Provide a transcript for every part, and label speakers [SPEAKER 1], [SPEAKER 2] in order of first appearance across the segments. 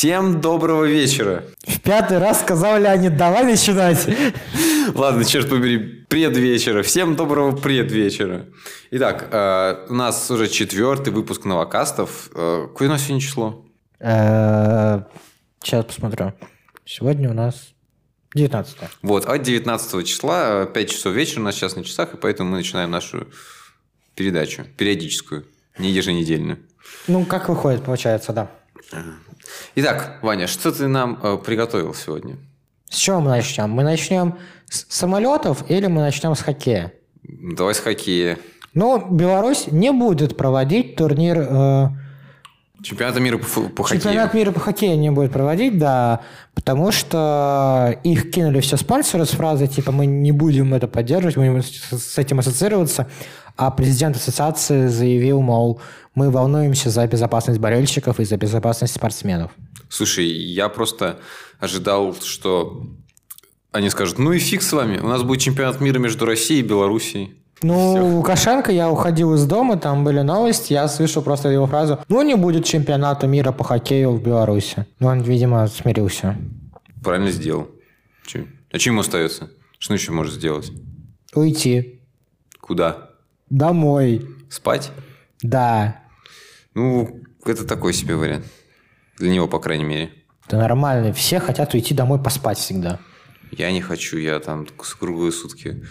[SPEAKER 1] Всем доброго вечера.
[SPEAKER 2] В пятый раз сказал Леонид, давай начинать.
[SPEAKER 1] Ладно, черт побери, предвечера. Всем доброго предвечера. Итак, э, у нас уже четвертый выпуск новокастов. Э, какое у нас сегодня число?
[SPEAKER 2] Э, Сейчас посмотрю. Сегодня у нас 19
[SPEAKER 1] Вот, от 19 числа, 5 часов вечера у нас сейчас на часах, и поэтому мы начинаем нашу передачу, периодическую, не еженедельную.
[SPEAKER 2] Ну, как выходит, получается, да.
[SPEAKER 1] Итак, Ваня, что ты нам э, приготовил сегодня?
[SPEAKER 2] С чего мы начнем? Мы начнем с самолетов или мы начнем с хоккея?
[SPEAKER 1] Давай с хоккея.
[SPEAKER 2] Ну, Беларусь не будет проводить турнир... э,
[SPEAKER 1] Чемпионата мира по, по хоккею.
[SPEAKER 2] Чемпионат мира по хоккею не будет проводить, да, потому что их кинули все спонсоры с фразой типа мы не будем это поддерживать, мы не будем с этим ассоциироваться, а президент ассоциации заявил, мол, мы волнуемся за безопасность болельщиков и за безопасность спортсменов.
[SPEAKER 1] Слушай, я просто ожидал, что они скажут, ну и фиг с вами, у нас будет чемпионат мира между Россией и Белоруссией.
[SPEAKER 2] Ну,
[SPEAKER 1] Всё.
[SPEAKER 2] Лукашенко, я уходил из дома, там были новости, я слышал просто его фразу, ну не будет чемпионата мира по хоккею в Беларуси. Ну, он, видимо, смирился.
[SPEAKER 1] Правильно сделал. Чё? А чем ему остается? Что еще может сделать?
[SPEAKER 2] Уйти.
[SPEAKER 1] Куда?
[SPEAKER 2] Домой.
[SPEAKER 1] Спать?
[SPEAKER 2] Да.
[SPEAKER 1] Ну, это такой себе вариант. Для него, по крайней мере.
[SPEAKER 2] Это нормально. Все хотят уйти домой поспать всегда.
[SPEAKER 1] Я не хочу, я там круглые сутки.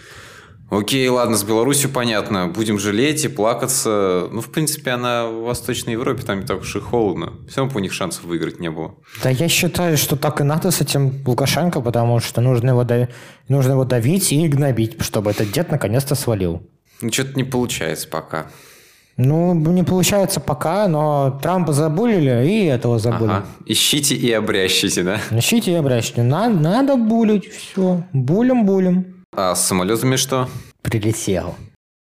[SPEAKER 1] Окей, ладно, с Беларусью понятно. Будем жалеть и плакаться. Ну, в принципе, она в Восточной Европе, там не так уж и холодно. Все равно у них шансов выиграть не было.
[SPEAKER 2] Да я считаю, что так и надо с этим Лукашенко, потому что нужно его, нужно его давить и гнобить, чтобы этот дед наконец-то свалил.
[SPEAKER 1] Ну, что-то не получается пока.
[SPEAKER 2] Ну, не получается пока, но Трампа забулили, и этого забыли.
[SPEAKER 1] Ага. Ищите и обрящите, да?
[SPEAKER 2] Ищите и обращайте. Надо, надо булить, все. Булим-булим.
[SPEAKER 1] А с самолетами что?
[SPEAKER 2] Прилетел.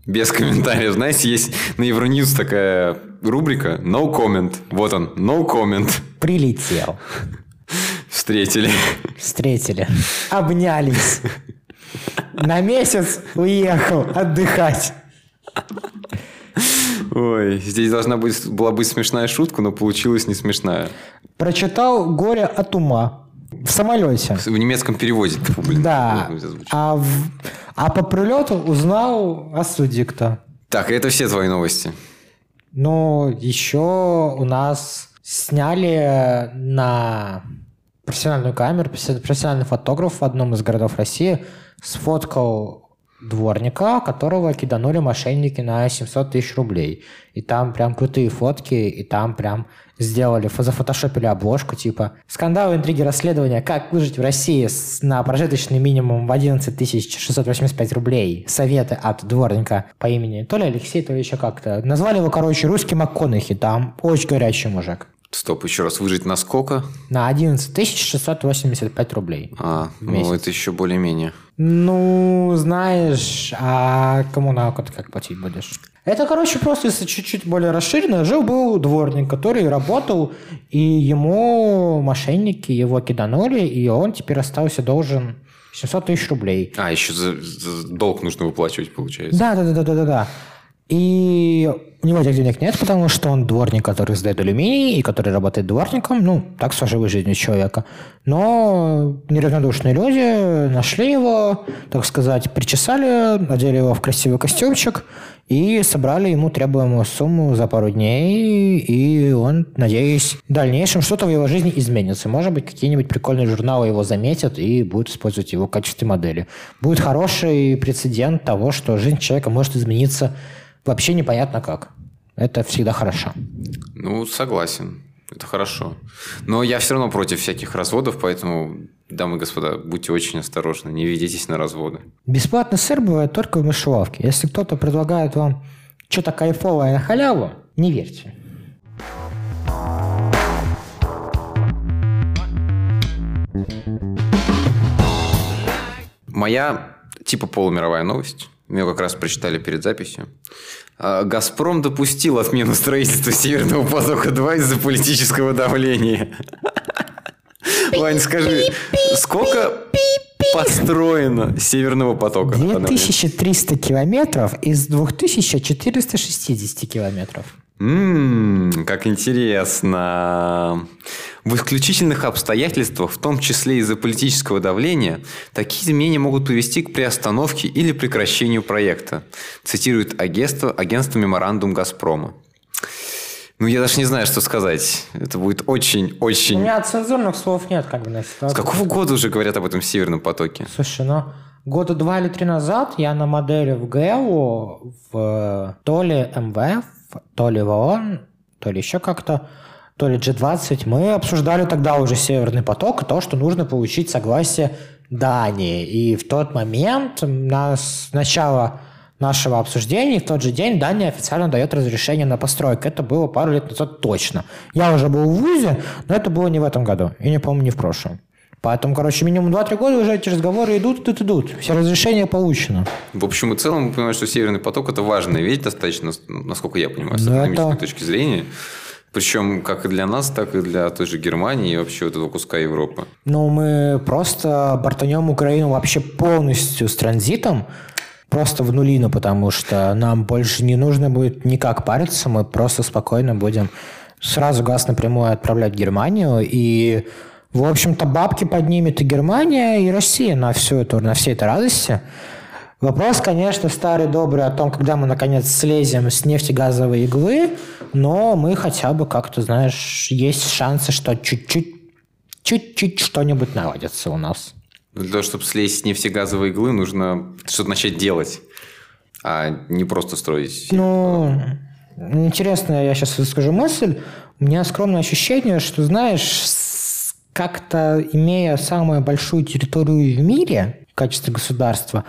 [SPEAKER 1] Без комментариев. Знаете, есть на Евроньюз такая рубрика «No comment». Вот он, «No comment».
[SPEAKER 2] Прилетел.
[SPEAKER 1] Встретили.
[SPEAKER 2] Встретили. Обнялись. На месяц уехал отдыхать.
[SPEAKER 1] Ой, здесь должна быть, была быть смешная шутка, но получилась не смешная.
[SPEAKER 2] Прочитал «Горе от ума» в самолете.
[SPEAKER 1] В немецком переводе. Блин,
[SPEAKER 2] Да. А, в- а по прилету узнал о суде кто.
[SPEAKER 1] Так, это все твои новости.
[SPEAKER 2] Ну, еще у нас сняли на профессиональную камеру, професси- профессиональный фотограф в одном из городов России сфоткал дворника, которого киданули мошенники на 700 тысяч рублей. И там прям крутые фотки, и там прям сделали, фо- зафотошопили обложку, типа «Скандалы, интриги, расследования. Как выжить в России с- на прожиточный минимум в 11 685 рублей. Советы от дворника по имени то ли Алексей, то ли еще как-то. Назвали его, короче, русский МакКонахи. Там очень горячий мужик.
[SPEAKER 1] Стоп, еще раз, выжить на сколько?
[SPEAKER 2] На 11 685 рублей.
[SPEAKER 1] А, ну
[SPEAKER 2] Месяц.
[SPEAKER 1] это еще более-менее.
[SPEAKER 2] Ну, знаешь, а коммуналку ты как платить будешь? Это, короче, просто если чуть-чуть более расширенно, жил-был дворник, который работал, и ему мошенники его киданули, и он теперь остался должен 700 тысяч рублей.
[SPEAKER 1] А, еще за, за долг нужно выплачивать, получается.
[SPEAKER 2] Да, да, да, да, да, да. И у него этих денег нет, потому что он дворник, который сдает алюминий и который работает дворником. Ну, так сложилась жизнь человека. Но неравнодушные люди нашли его, так сказать, причесали, одели его в красивый костюмчик и собрали ему требуемую сумму за пару дней. И он, надеюсь, в дальнейшем что-то в его жизни изменится. Может быть, какие-нибудь прикольные журналы его заметят и будут использовать его в качестве модели. Будет хороший прецедент того, что жизнь человека может измениться вообще непонятно как. Это всегда хорошо.
[SPEAKER 1] Ну, согласен. Это хорошо. Но я все равно против всяких разводов, поэтому, дамы и господа, будьте очень осторожны, не ведитесь на разводы.
[SPEAKER 2] Бесплатный сыр бывает только в мышеловке. Если кто-то предлагает вам что-то кайфовое на халяву, не верьте.
[SPEAKER 1] Моя типа полумировая новость. Мы как раз прочитали перед записью. А, «Газпром» допустил отмену строительства «Северного потока-2» из-за политического давления. Вань, скажи, сколько построено «Северного потока»? по давлению?
[SPEAKER 2] 2300 километров из 2460 километров.
[SPEAKER 1] Ммм, как интересно. В исключительных обстоятельствах, в том числе из-за политического давления, такие изменения могут привести к приостановке или прекращению проекта, цитирует агентство, агентство «Меморандум Газпрома». Ну, я даже не знаю, что сказать. Это будет
[SPEAKER 2] У
[SPEAKER 1] очень-очень...
[SPEAKER 2] меня цензурных слов нет, как бы, на
[SPEAKER 1] С
[SPEAKER 2] ситуацию.
[SPEAKER 1] какого года уже говорят об этом Северном потоке?
[SPEAKER 2] Слушай, ну, года два или три назад я на модели в ГЭУ, в то ли МВФ, то ли в ООН, то ли еще как-то, то ли G20, мы обсуждали тогда уже Северный поток то, что нужно получить согласие Дании. И в тот момент, на с начала нашего обсуждения, в тот же день Дания официально дает разрешение на постройку. Это было пару лет назад точно. Я уже был в ВУЗе, но это было не в этом году. И не помню, не в прошлом. Поэтому, короче, минимум 2-3 года уже эти разговоры идут, идут, идут. Все разрешения получено.
[SPEAKER 1] В общем и целом, мы понимаем, что Северный поток – это важная вещь достаточно, насколько я понимаю, с
[SPEAKER 2] Ну,
[SPEAKER 1] экономической
[SPEAKER 2] это-
[SPEAKER 1] точки зрения. Причем как и для нас, так и для той же Германии и вообще вот этого куска Европы.
[SPEAKER 2] Ну, мы просто бортанем Украину вообще полностью с транзитом, просто в нулину, потому что нам больше не нужно будет никак париться, мы просто спокойно будем сразу газ напрямую отправлять в Германию, и, в общем-то, бабки поднимет и Германия, и Россия на всю эту, на всей этой радости. Вопрос, конечно, старый добрый о том, когда мы наконец слезем с нефтегазовой иглы, но мы хотя бы как-то, знаешь, есть шансы, что чуть-чуть чуть-чуть что-нибудь наладится у нас.
[SPEAKER 1] Для того, чтобы слезть с нефтегазовой иглы, нужно что-то начать делать, а не просто строить.
[SPEAKER 2] Ну, интересно, я сейчас выскажу мысль. У меня скромное ощущение, что, знаешь, как-то имея самую большую территорию в мире в качестве государства,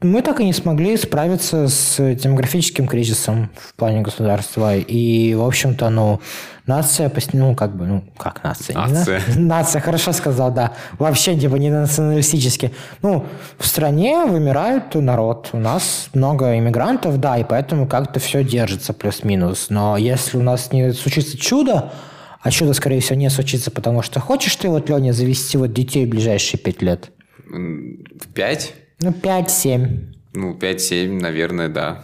[SPEAKER 2] мы так и не смогли справиться с демографическим кризисом в плане государства. И, в общем-то, ну, нация, ну, как бы, ну, как нация? не
[SPEAKER 1] Нация.
[SPEAKER 2] на- Нация, хорошо сказал, да. Вообще, типа, не националистически. Ну, в стране вымирает народ. У нас много иммигрантов, да, и поэтому как-то все держится плюс-минус. Но если у нас не случится чудо, а чудо, скорее всего, не случится, потому что хочешь ты, вот, Леня, завести вот детей в ближайшие пять лет?
[SPEAKER 1] В 5?
[SPEAKER 2] Ну, пять-семь.
[SPEAKER 1] Ну, 5-7, наверное, да.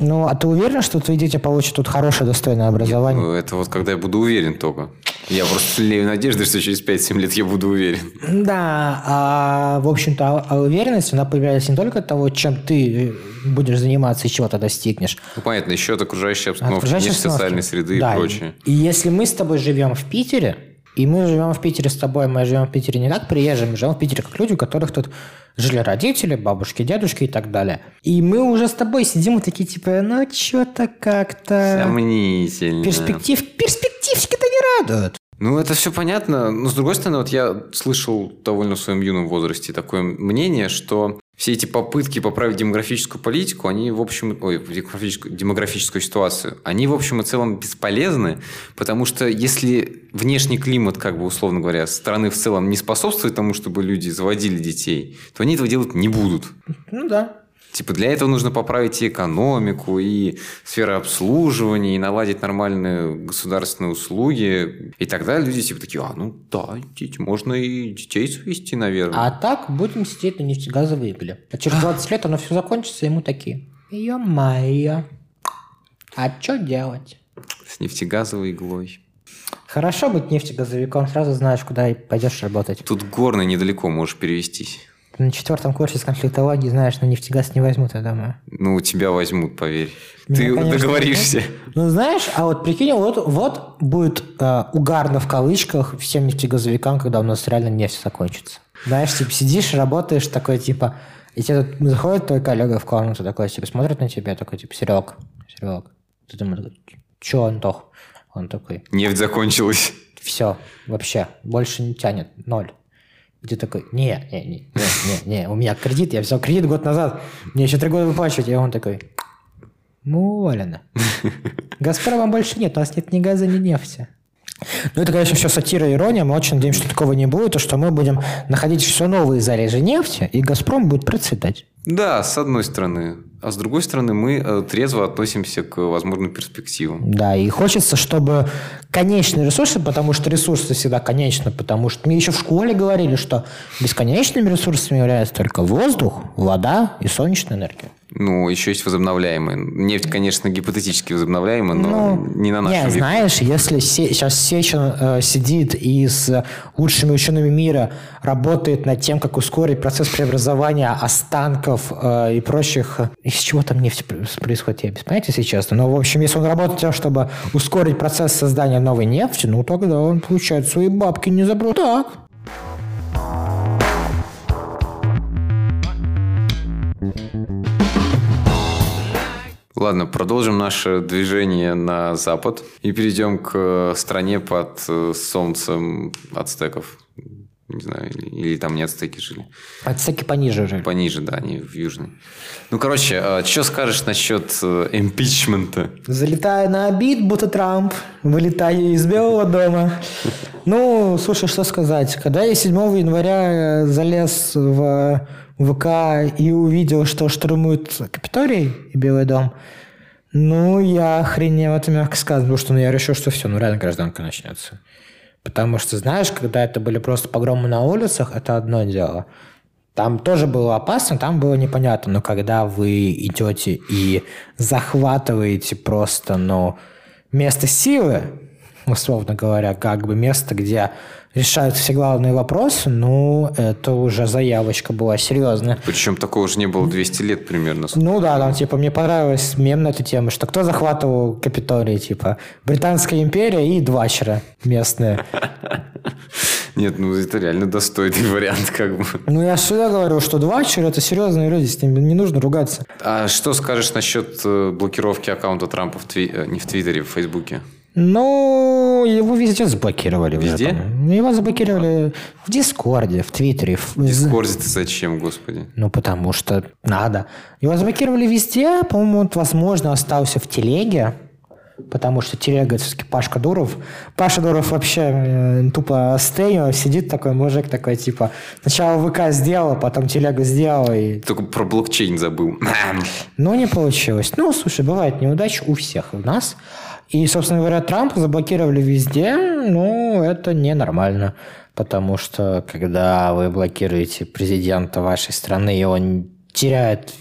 [SPEAKER 2] Ну, а ты уверен, что твои дети получат тут хорошее, достойное образование?
[SPEAKER 1] Ну, это вот когда я буду уверен только. Я просто лею надежды, что через 5-7 лет я буду уверен.
[SPEAKER 2] Да, а, в общем-то, а- а уверенность, она появляется не только от того, чем ты э, будешь заниматься и чего ты достигнешь,
[SPEAKER 1] Ну, понятно, еще от окружающей
[SPEAKER 2] а от
[SPEAKER 1] обстановки,
[SPEAKER 2] окружающей
[SPEAKER 1] конечно, социальной
[SPEAKER 2] обстановки.
[SPEAKER 1] среды
[SPEAKER 2] Да,
[SPEAKER 1] и прочее.
[SPEAKER 2] И, если мы с тобой живем в Питере, и мы живем в Питере с тобой, мы живем в Питере не как приезжие, мы живем в Питере как люди, у которых тут жили родители, бабушки, дедушки и так далее. И мы уже с тобой сидим и такие, типа, ну, что-то как-то...
[SPEAKER 1] Сомнительно.
[SPEAKER 2] Перспектив... Перспективки-то не радуют.
[SPEAKER 1] Ну, это все понятно. Но, с другой стороны, вот я слышал довольно в своем юном возрасте такое мнение, что все эти попытки поправить демографическую политику, они, в общем, ой, демографическую, демографическую ситуацию, они, в общем и целом, бесполезны, потому что если внешний климат, как бы, условно говоря, страны в целом не способствует тому, чтобы люди заводили детей, то они этого делать не будут.
[SPEAKER 2] Ну да.
[SPEAKER 1] Типа для этого нужно поправить и экономику, и сферу обслуживания, и наладить нормальные государственные услуги. И тогда люди типа такие, а, ну да, дети, можно и детей завести, наверное.
[SPEAKER 2] А так будем сидеть на нефтегазовой игле. А через 20 лет оно все закончится, и мы такие. Ё-моё. А что делать?
[SPEAKER 1] С нефтегазовой иглой.
[SPEAKER 2] Хорошо быть нефтегазовиком, сразу знаешь, куда пойдешь работать.
[SPEAKER 1] Тут горно недалеко можешь перевестись.
[SPEAKER 2] На четвертом курсе с конфликтологии знаешь, на нефтегаз не возьмут, я думаю.
[SPEAKER 1] Ну, тебя возьмут, поверь.
[SPEAKER 2] Ну,
[SPEAKER 1] Ты
[SPEAKER 2] конечно,
[SPEAKER 1] договоришься.
[SPEAKER 2] Ну, знаешь, а вот прикинь, вот, вот будет э, угарно в кавычках всем нефтегазовикам, когда у нас реально нефть закончится. Знаешь, типа сидишь, работаешь, такой, типа, и тебе тут заходит твой коллега в комнату, такой, типа, смотрит на тебя, такой, типа, Серег, Серег. Ты думаешь, че, Антох? Он такой,
[SPEAKER 1] Нефть закончилась.
[SPEAKER 2] все, вообще, больше не тянет, ноль. И ты такой, не, не, не, не, не, у меня кредит, я взял кредит год назад, мне еще три года выплачивать. И он такой, уволено. Газпрома больше нет, у нас нет ни газа, ни нефти. Ну, это, конечно, все сатира и ирония. Мы очень надеемся, что такого не будет, и что мы будем находить все новые залежи нефти, и «Газпром» будет процветать.
[SPEAKER 1] Да, с одной стороны. А с другой стороны, мы э, трезво относимся к возможным перспективам.
[SPEAKER 2] Да, и хочется, чтобы конечные ресурсы, потому что ресурсы всегда конечны, потому что мы еще в школе говорили, что бесконечными ресурсами являются только воздух, вода и солнечная энергия.
[SPEAKER 1] Ну, еще есть возобновляемые. Нефть, конечно, гипотетически возобновляемая, но
[SPEAKER 2] Ну,
[SPEAKER 1] не на нашем
[SPEAKER 2] Не,
[SPEAKER 1] веке.
[SPEAKER 2] знаешь, если се- сейчас Сечин э, сидит и с лучшими учеными мира работает над тем, как ускорить процесс преобразования останков э, и прочих... э, Из чего там нефть пр- происходит, я без понятия, если честно. Но, в общем, если он работает тем, чтобы ускорить процесс создания новой нефти, ну, тогда он получает свои бабки не за просто так.
[SPEAKER 1] Ладно, продолжим наше движение на запад и перейдем к э, стране под э, солнцем ацтеков. Не знаю, или, или там не ацтеки жили.
[SPEAKER 2] Ацтеки пониже жили.
[SPEAKER 1] Пониже, да, они в южной. Ну, короче, что скажешь насчет э, импичмента?
[SPEAKER 2] Залетаю на обид, будто Трамп, вылетаю из Белого дома. Ну, слушай, что сказать. Когда я 7 января залез в ВК и увидел, что штурмуют Капиторий и Белый дом, ну, я охренел, это мягко сказано, потому что ну, я решил, что все, ну, реально гражданка начнется. Потому что, знаешь, когда это были просто погромы на улицах, это одно дело. Там тоже было опасно, там было непонятно, но когда вы идете и захватываете просто, ну, место силы, условно говоря, как бы место, где решаются все главные вопросы, ну, это уже заявочка была серьезная.
[SPEAKER 1] Причем такого же не было 200 лет примерно.
[SPEAKER 2] Ну да, там, типа, мне понравилось мем на эту тему, что кто захватывал Капитолий, типа, Британская империя и двачера местные.
[SPEAKER 1] Нет, ну это реально достойный вариант, как бы.
[SPEAKER 2] Ну, я всегда говорю, что двачеры – это серьезные люди, с ними не нужно ругаться.
[SPEAKER 1] А что скажешь насчет э, блокировки аккаунта Трампа в Тви- э, не в Твиттере, в Фейсбуке?
[SPEAKER 2] Ну, его везде заблокировали.
[SPEAKER 1] Везде?
[SPEAKER 2] Его заблокировали в Дискорде, в Твиттере. В...
[SPEAKER 1] Дискорде ты зачем, господи?
[SPEAKER 2] Ну, потому что надо. Его заблокировали везде. По-моему, он, возможно, остался в Телеге. Потому что телега это все-таки Пашка Дуров. Паша Дуров вообще э, тупо стейно сидит такой мужик такой, типа, сначала ВК сделал, потом телегу сделал, и
[SPEAKER 1] Только про блокчейн забыл.
[SPEAKER 2] Но не получилось. Ну, слушай, бывает неудач у всех у нас. И, собственно говоря, Трампа заблокировали везде, ну, это ненормально. Потому что, когда вы блокируете президента вашей страны, и он теряет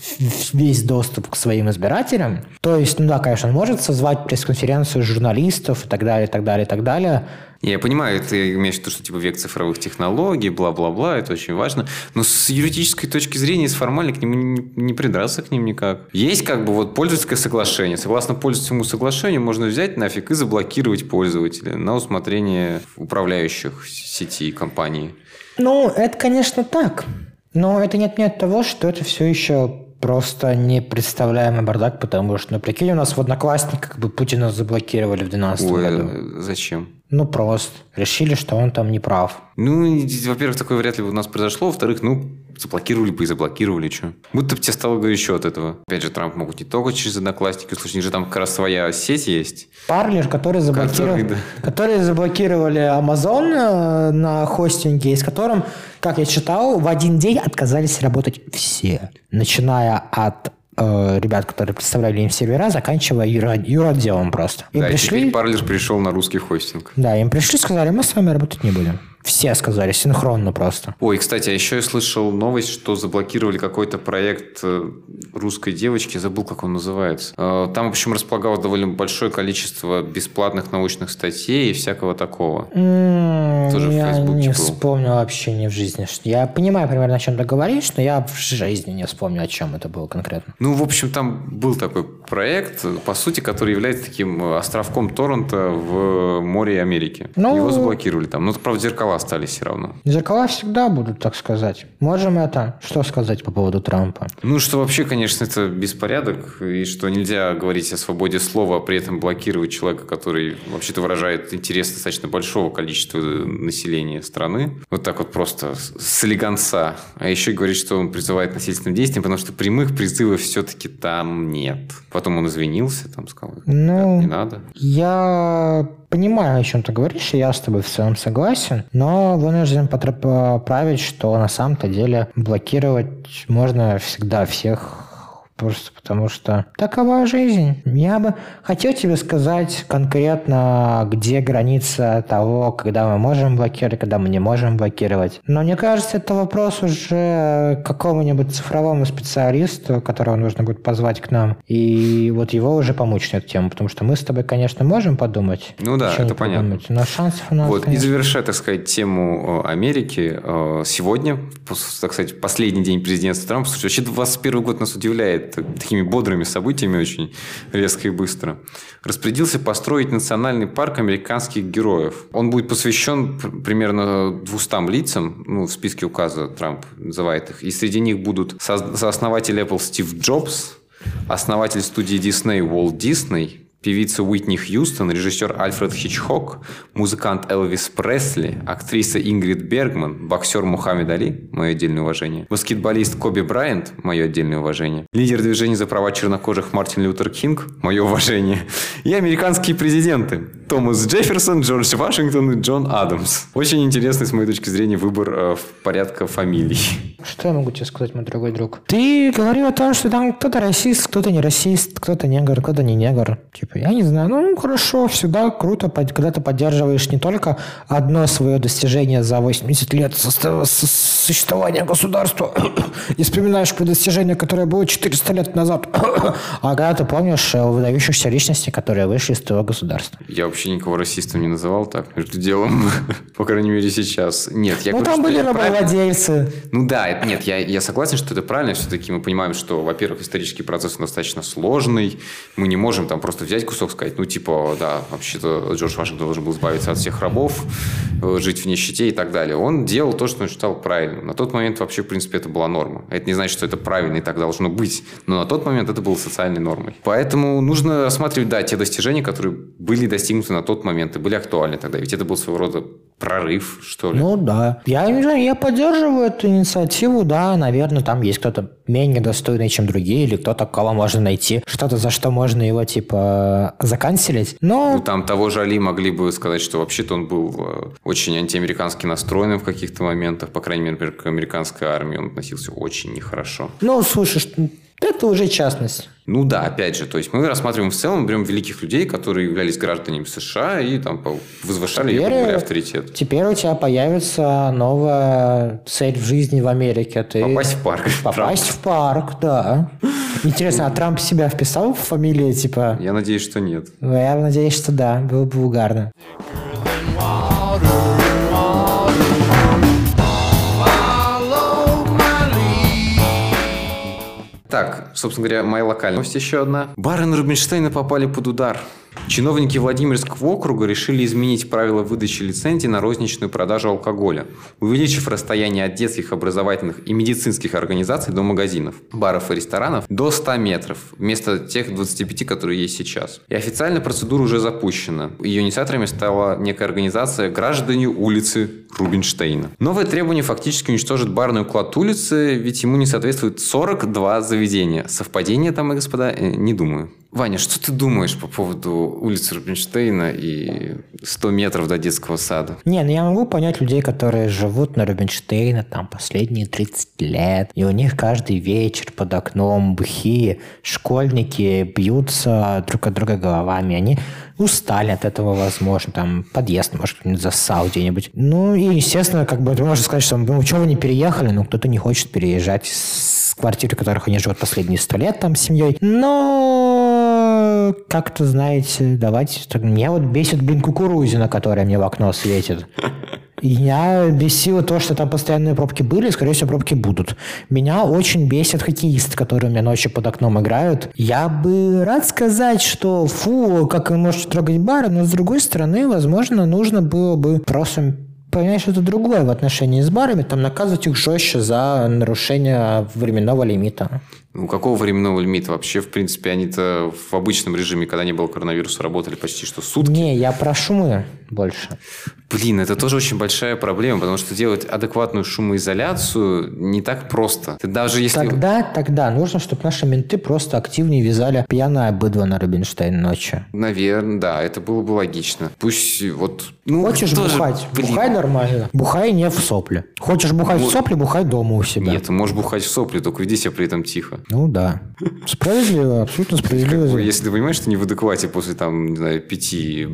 [SPEAKER 2] весь доступ к своим избирателям. То есть, ну да, конечно, он может созвать пресс-конференцию журналистов и так далее, и так далее, и так далее.
[SPEAKER 1] Я понимаю, ты имеешь в виду, что типа век цифровых технологий, бла-бла-бла, это очень важно. Но с юридической точки зрения, с формальной к ним не, не придраться к ним никак. Есть как бы вот пользовательское соглашение. Согласно пользовательскому соглашению можно взять нафиг и заблокировать пользователя на усмотрение управляющих сети и компаний.
[SPEAKER 2] Ну, это, конечно, так. Но это не отменяет того, что это все еще просто непредставляемый бардак, потому что, ну, прикинь, у нас в Одноклассниках как бы Путина заблокировали в 2012
[SPEAKER 1] Ой,
[SPEAKER 2] году.
[SPEAKER 1] зачем?
[SPEAKER 2] Ну, просто. Решили, что он там не прав.
[SPEAKER 1] Ну, во-первых, такое вряд ли у нас произошло. Во-вторых, ну, заблокировали бы и заблокировали, что. Будто бы тебе стало горячо от этого. Опять же, Трамп могут не только через одноклассники услышать, у них же там как раз своя сеть есть.
[SPEAKER 2] Парлер, который заблокировали,
[SPEAKER 1] Который,
[SPEAKER 2] которые заблокировали Amazon э, на хостинге, и с которым, как я читал, в один день отказались работать все. Начиная от э, ребят, которые представляли им сервера, заканчивая юро- юротделом просто. Им
[SPEAKER 1] да, и
[SPEAKER 2] пришли,
[SPEAKER 1] теперь Парлер пришел на русский хостинг.
[SPEAKER 2] да, им пришли, сказали, мы с вами работать не будем. Все сказали, синхронно просто.
[SPEAKER 1] Ой, кстати, а еще я слышал новость, что заблокировали какой-то проект э, русской девочки, забыл, как он называется. Э, Там, в общем, располагалось довольно большое количество бесплатных научных статей и всякого такого. Тоже в
[SPEAKER 2] я
[SPEAKER 1] Фейсбуке
[SPEAKER 2] не
[SPEAKER 1] был.
[SPEAKER 2] вспомнил вообще не в жизни. Я понимаю примерно, о чем ты говоришь, но я в жизни не вспомню, о чем это было конкретно.
[SPEAKER 1] Ну, в общем, там был такой проект, по сути, который является таким островком торрента в море Америки.
[SPEAKER 2] Ну-
[SPEAKER 1] Его заблокировали там. Ну, правда, зеркала остались все равно.
[SPEAKER 2] Зеркала всегда будут, так сказать. Можем это... Что сказать по поводу Трампа?
[SPEAKER 1] Ну, что вообще, конечно, это беспорядок, и что нельзя говорить о свободе слова, а при этом блокировать человека, который вообще-то выражает интерес достаточно большого количества населения страны. Вот так вот просто с- элеганца. А еще говорит, что он призывает насильственным действиям, потому что прямых призывов все-таки там нет. Потом он извинился, там сказал,
[SPEAKER 2] Ну,
[SPEAKER 1] не надо.
[SPEAKER 2] я понимаю, о чем ты говоришь, и я с тобой в целом согласен, но вынужден поправить, что на самом-то деле блокировать можно всегда всех Просто потому что такова жизнь. Я бы хотел тебе сказать конкретно, где граница того, когда мы можем блокировать, когда мы не можем блокировать. Но мне кажется, это вопрос уже какому-нибудь цифровому специалисту, которого нужно будет позвать к нам, и вот его уже помочь на эту тему, потому что мы с тобой, конечно, можем подумать.
[SPEAKER 1] Ну да, это понятно.
[SPEAKER 2] Но шансов у нас...
[SPEAKER 1] Вот, и завершая, так сказать, тему э, Америки, э, сегодня, так сказать, последний день президентства Трампа, вообще 21 год нас удивляет такими бодрыми событиями очень резко и быстро, распорядился построить национальный парк американских героев. Он будет посвящен примерно 200 лицам, ну, в списке указа Трамп называет их, и среди них будут сооснователь Apple Стив Джобс, основатель студии Disney Уолт Дисней, певица Уитни Хьюстон, режиссер Альфред Хичкок, музыкант Элвис Пресли, актриса Ингрид Бергман, боксер Мухаммед Али, мое отдельное уважение, баскетболист Коби Брайант, мое отдельное уважение, лидер движения за права чернокожих Мартин Лютер Кинг, мое уважение, и американские президенты Томас Джефферсон, Джордж Вашингтон и Джон Адамс. Очень интересный, с моей точки зрения, выбор э, порядка фамилий.
[SPEAKER 2] Что я могу тебе сказать, мой дорогой друг? Ты говорил о том, что там кто-то расист, кто-то не расист, кто-то негр, кто-то не негр. Типа, я не знаю, ну хорошо, всегда круто, когда ты поддерживаешь не только одно свое достижение за 80 лет существования государства и вспоминаешь про достижение, которое было 400 лет назад, а когда ты помнишь выдающихся личностей, которые вышли из твоего государства.
[SPEAKER 1] Я вообще никого расистом не называл так, между делом, по крайней мере сейчас. Нет, я
[SPEAKER 2] Ну
[SPEAKER 1] говорю,
[SPEAKER 2] там были рабовладельцы.
[SPEAKER 1] Ну да, нет, я, я согласен, что это правильно. Все-таки мы понимаем, что, во-первых, исторический процесс достаточно сложный. Мы не можем там просто взять кусок сказать, ну, типа, да, вообще-то Джордж Вашингтон должен был избавиться от всех рабов, э, жить в нищете и так далее. Он делал то, что он считал правильным. На тот момент вообще, в принципе, это была норма. Это не значит, что это правильно и так должно быть, но на тот момент это было социальной нормой. Поэтому нужно рассматривать, да, те достижения, которые были достигнуты на тот момент и были актуальны тогда. Ведь это был своего рода прорыв, что ли.
[SPEAKER 2] Ну да. Я не знаю, я поддерживаю эту инициативу, да, наверное, там есть кто-то менее достойный, чем другие, или кто-то, кого можно найти, что-то, за что можно его, типа, заканцелить. Но...
[SPEAKER 1] Ну, там того же Али могли бы сказать, что вообще-то он был э, очень антиамерикански настроенным в каких-то моментах, по крайней мере, к американской армии он относился очень нехорошо.
[SPEAKER 2] Ну, слушай, это уже частность.
[SPEAKER 1] Ну да, опять же, то есть мы рассматриваем в целом, берем великих людей, которые являлись гражданами США и там возвышали
[SPEAKER 2] Теперь-
[SPEAKER 1] говоря, авторитет.
[SPEAKER 2] Теперь у тебя появится новая цель в жизни в Америке. Ты...
[SPEAKER 1] Попасть в парк.
[SPEAKER 2] Попасть в парк, да. Интересно, а Трамп себя вписал в фамилию, типа...
[SPEAKER 1] Я надеюсь, что нет.
[SPEAKER 2] Ну, Я надеюсь, что да, было бы угарно.
[SPEAKER 1] Собственно говоря, моя локальная новость еще одна. Бары на Рубинштейна попали под удар. Чиновники Владимирского округа решили изменить правила выдачи лицензий на розничную продажу алкоголя, увеличив расстояние от детских образовательных и медицинских организаций до магазинов, баров и ресторанов до 100 метров, вместо тех 25, которые есть сейчас. И официально процедура уже запущена. Ее инициаторами стала некая организация «Граждане улицы Рубинштейна». Новое требование фактически уничтожит барный уклад улицы, ведь ему не соответствует 42 заведения. Совпадение, и господа, Э, не думаю. Ваня, что ты думаешь по поводу улицы Рубинштейна и 100 метров до детского сада?
[SPEAKER 2] Не, ну я могу понять людей, которые живут на Рубинштейна там последние 30 лет, и у них каждый вечер под окном бухие школьники бьются друг от друга головами, они устали от этого, возможно, там подъезд, может, кто-нибудь засал где-нибудь. Ну, и, естественно, как бы можешь сказать, что ну, чего вы не переехали, ну, кто-то не хочет переезжать с квартир, в которых они живут последние сто лет там с семьей. Но как-то, знаете, давайте... Меня вот бесит, блин, кукурузина, которая мне в окно светит. Меня бесило то, что там постоянные пробки были, и, скорее всего, пробки будут. Меня очень бесят хоккеисты, которые у меня ночью под окном играют. Я бы рад сказать, что фу, как вы можете трогать бары, но с другой стороны, возможно, нужно было бы просто понять что-то другое в отношении с барами, там наказывать их жестче за нарушение временного лимита.
[SPEAKER 1] Ну, какого временного лимита? Вообще, в принципе, они-то в обычном режиме, когда не было коронавируса, работали почти что сутки.
[SPEAKER 2] Не, я про шумы больше.
[SPEAKER 1] Блин, это тоже очень большая проблема, потому что делать адекватную шумоизоляцию не так просто. Ты даже если...
[SPEAKER 2] Тогда, тогда нужно, чтобы наши менты просто активнее вязали пьяное быдло на Рубинштейн ночью.
[SPEAKER 1] Наверное, да, это было бы логично. Пусть вот... Ну,
[SPEAKER 2] Хочешь
[SPEAKER 1] тоже,
[SPEAKER 2] бухать?
[SPEAKER 1] блин.
[SPEAKER 2] Бухай нормально. Бухай не в сопли. Хочешь бухать в сопли, бухай дома у себя.
[SPEAKER 1] Нет, ты можешь бухать в сопли, только веди себя при этом тихо.
[SPEAKER 2] Ну да. Справедливо, абсолютно справедливо.
[SPEAKER 1] Если ты понимаешь, что не в адеквате после, там, не знаю, пяти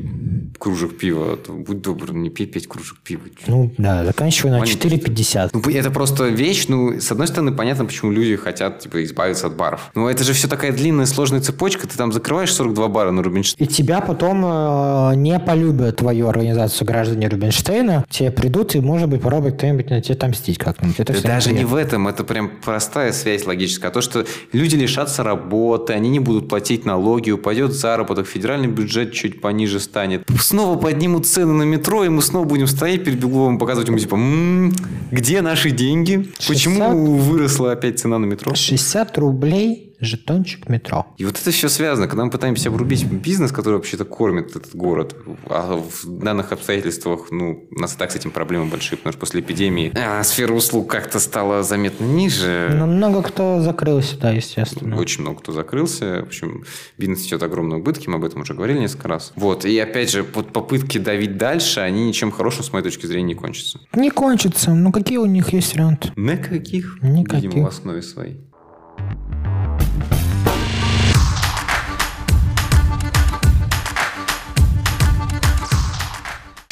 [SPEAKER 1] кружек пива, то будь добр, не пей пять кружек пива.
[SPEAKER 2] Ну да, заканчивай на
[SPEAKER 1] Маленький.
[SPEAKER 2] 4,50.
[SPEAKER 1] Ну, это просто вещь, ну, с одной стороны, понятно, почему люди хотят, типа, избавиться от баров. Но это же все такая длинная, сложная цепочка, ты там закрываешь 42 бара на Рубинштейне.
[SPEAKER 2] И тебя потом э, не полюбят твою организацию граждане Рубинштейна. Тебе придут и, может быть, попробуют кто-нибудь на тебя отомстить как-нибудь. Это
[SPEAKER 1] Да даже не
[SPEAKER 2] приятно.
[SPEAKER 1] в этом, это прям простая связь логическая. А то, что люди лишатся работы, они не будут платить налоги, упадет заработок, федеральный бюджет чуть пониже станет. Снова поднимут цены на метро, и мы снова будем стоять перед Бегловым, показывать ему, типа, «М, где наши деньги?
[SPEAKER 2] 60?
[SPEAKER 1] Почему выросла опять цена на метро?
[SPEAKER 2] 60 рублей жетончик метро.
[SPEAKER 1] И вот это все связано. Когда мы пытаемся обрубить бизнес, который вообще-то кормит этот город, а в данных обстоятельствах, ну, у нас и так с этим проблемы большие, потому что после эпидемии а, сфера услуг как-то стала заметно ниже.
[SPEAKER 2] Но много кто закрылся, да, естественно.
[SPEAKER 1] Очень много кто закрылся. В общем, бизнес несет огромные убытки, мы об этом уже говорили несколько раз. Вот. И опять же, вот попытки давить дальше, они ничем хорошим, с моей точки зрения, не кончатся.
[SPEAKER 2] Не кончится. Ну, какие у них есть варианты?
[SPEAKER 1] Никаких.
[SPEAKER 2] Никаких.
[SPEAKER 1] Видимо, в основе своей.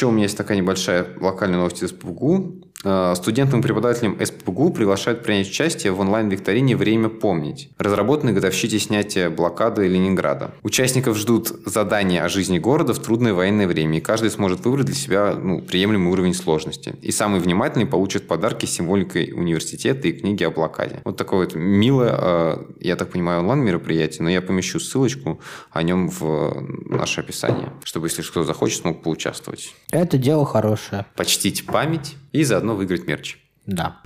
[SPEAKER 1] Еще у меня есть такая небольшая локальная новость из СПБГУ. Э, Студентам и преподавателям СПБГУ приглашают принять участие в онлайн-викторине «Время помнить», разработанной к годовщине снятия блокады Ленинграда. Участников ждут задания о жизни города в трудное военное время, и каждый сможет выбрать для себя ну, приемлемый уровень сложности. И самый внимательный получит подарки с символикой университета и книги о блокаде. Вот такое вот милое, э, я так понимаю, онлайн-мероприятие, но я помещу ссылочку о нем в наше описание, чтобы, если кто захочет, смог поучаствовать.
[SPEAKER 2] Это дело хорошее.
[SPEAKER 1] Почтить память и заодно выиграть мерч.
[SPEAKER 2] Да.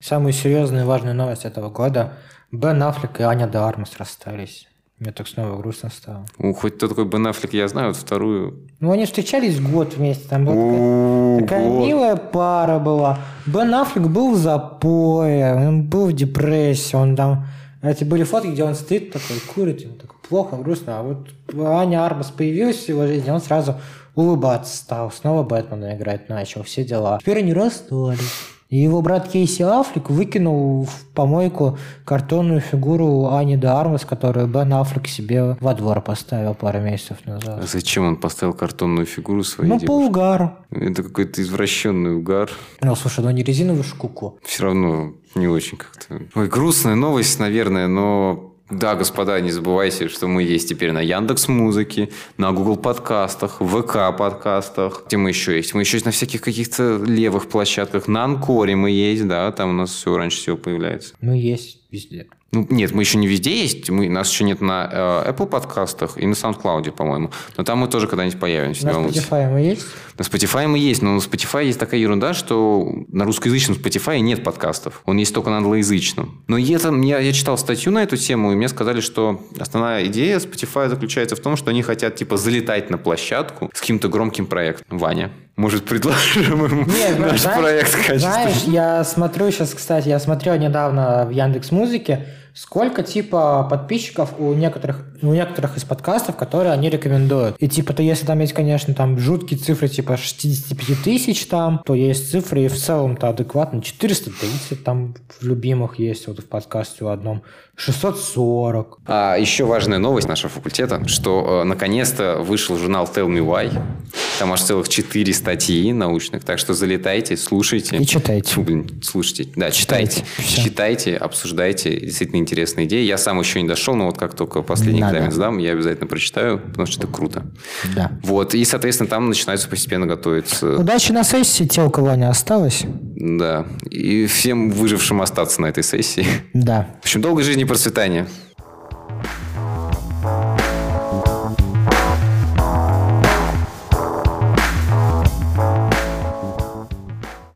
[SPEAKER 2] Самая серьезная и важная новость этого года. Бен Аффлек и Аня де Армас расстались. Мне так снова грустно стало.
[SPEAKER 1] Ну, хоть кто такой Бен Аффлек, я знаю, вот вторую...
[SPEAKER 2] Ну, они встречались год вместе. Там была такая,
[SPEAKER 1] О,
[SPEAKER 2] такая милая пара была. Бен Аффлек был в запое, он был в депрессии. Он там... Эти были фотки, где он стоит такой, курит, ему так плохо, грустно. А вот Аня Армас появилась в его жизни, он сразу улыбаться стал. Снова Бэтмена играть начал, все дела. Теперь они расстались. И его брат Кейси Аффлек выкинул в помойку картонную фигуру Ани де Армас, которую Бен Аффлек себе во двор поставил пару месяцев назад.
[SPEAKER 1] А зачем он поставил картонную фигуру своей
[SPEAKER 2] Ну, по
[SPEAKER 1] девушки?
[SPEAKER 2] угару.
[SPEAKER 1] Это какой-то извращенный угар.
[SPEAKER 2] Ну, слушай, ну не резиновую шкуку.
[SPEAKER 1] Все равно не очень как-то... Ой, грустная новость, наверное, но... Да, господа, не забывайте, что мы есть теперь на Яндекс Музыке, на Google подкастах, ВК подкастах. Где мы еще есть? Мы еще есть на всяких каких-то левых площадках. На Анкоре мы есть, да, там у нас все раньше всего появляется.
[SPEAKER 2] Ну, есть везде.
[SPEAKER 1] Ну, нет, мы еще не везде есть. Мы, нас еще нет на э, Apple подкастах и на SoundCloud, по-моему. Но там мы тоже когда-нибудь появимся.
[SPEAKER 2] На. Spotify мы есть?
[SPEAKER 1] На Spotify мы есть, но на Spotify есть такая ерунда, что на русскоязычном Spotify нет подкастов. Он есть только на англоязычном. Но это, я, я читал статью на эту тему, и мне сказали, что основная идея Spotify заключается в том, что они хотят типа залетать на площадку с каким-то громким проектом. Ваня, может, предложим ему
[SPEAKER 2] Нет,
[SPEAKER 1] наш
[SPEAKER 2] знаешь-
[SPEAKER 1] проект в качестве...
[SPEAKER 2] Знаешь, я смотрю сейчас, кстати, я смотрел недавно в Яндекс Музыке, сколько типа подписчиков у некоторых, у некоторых из подкастов, которые они рекомендуют. И типа, то если там есть, конечно, там жуткие цифры типа 65 тысяч там, то есть цифры и в целом-то адекватно. 430 там в любимых есть, вот в подкасте у одном. 640.
[SPEAKER 1] А еще важная новость нашего факультета, что э, наконец-то вышел журнал Tell Me Why. Там аж целых четыре статьи научных, так что залетайте, слушайте.
[SPEAKER 2] И читайте.
[SPEAKER 1] Фу, блин, слушайте. Да, читайте.
[SPEAKER 2] Читайте.
[SPEAKER 1] Читайте, обсуждайте. Действительно интересные идеи. Я сам еще не дошел, но вот как только последний
[SPEAKER 2] Надо.
[SPEAKER 1] экзамен сдам, я обязательно прочитаю, потому что это круто.
[SPEAKER 2] Да.
[SPEAKER 1] Вот, и, соответственно, там начинается постепенно готовиться.
[SPEAKER 2] Удачи на сессии, те, у кого не осталось.
[SPEAKER 1] Да. И всем выжившим остаться на этой сессии.
[SPEAKER 2] Да.
[SPEAKER 1] В общем, долгой жизни и процветания.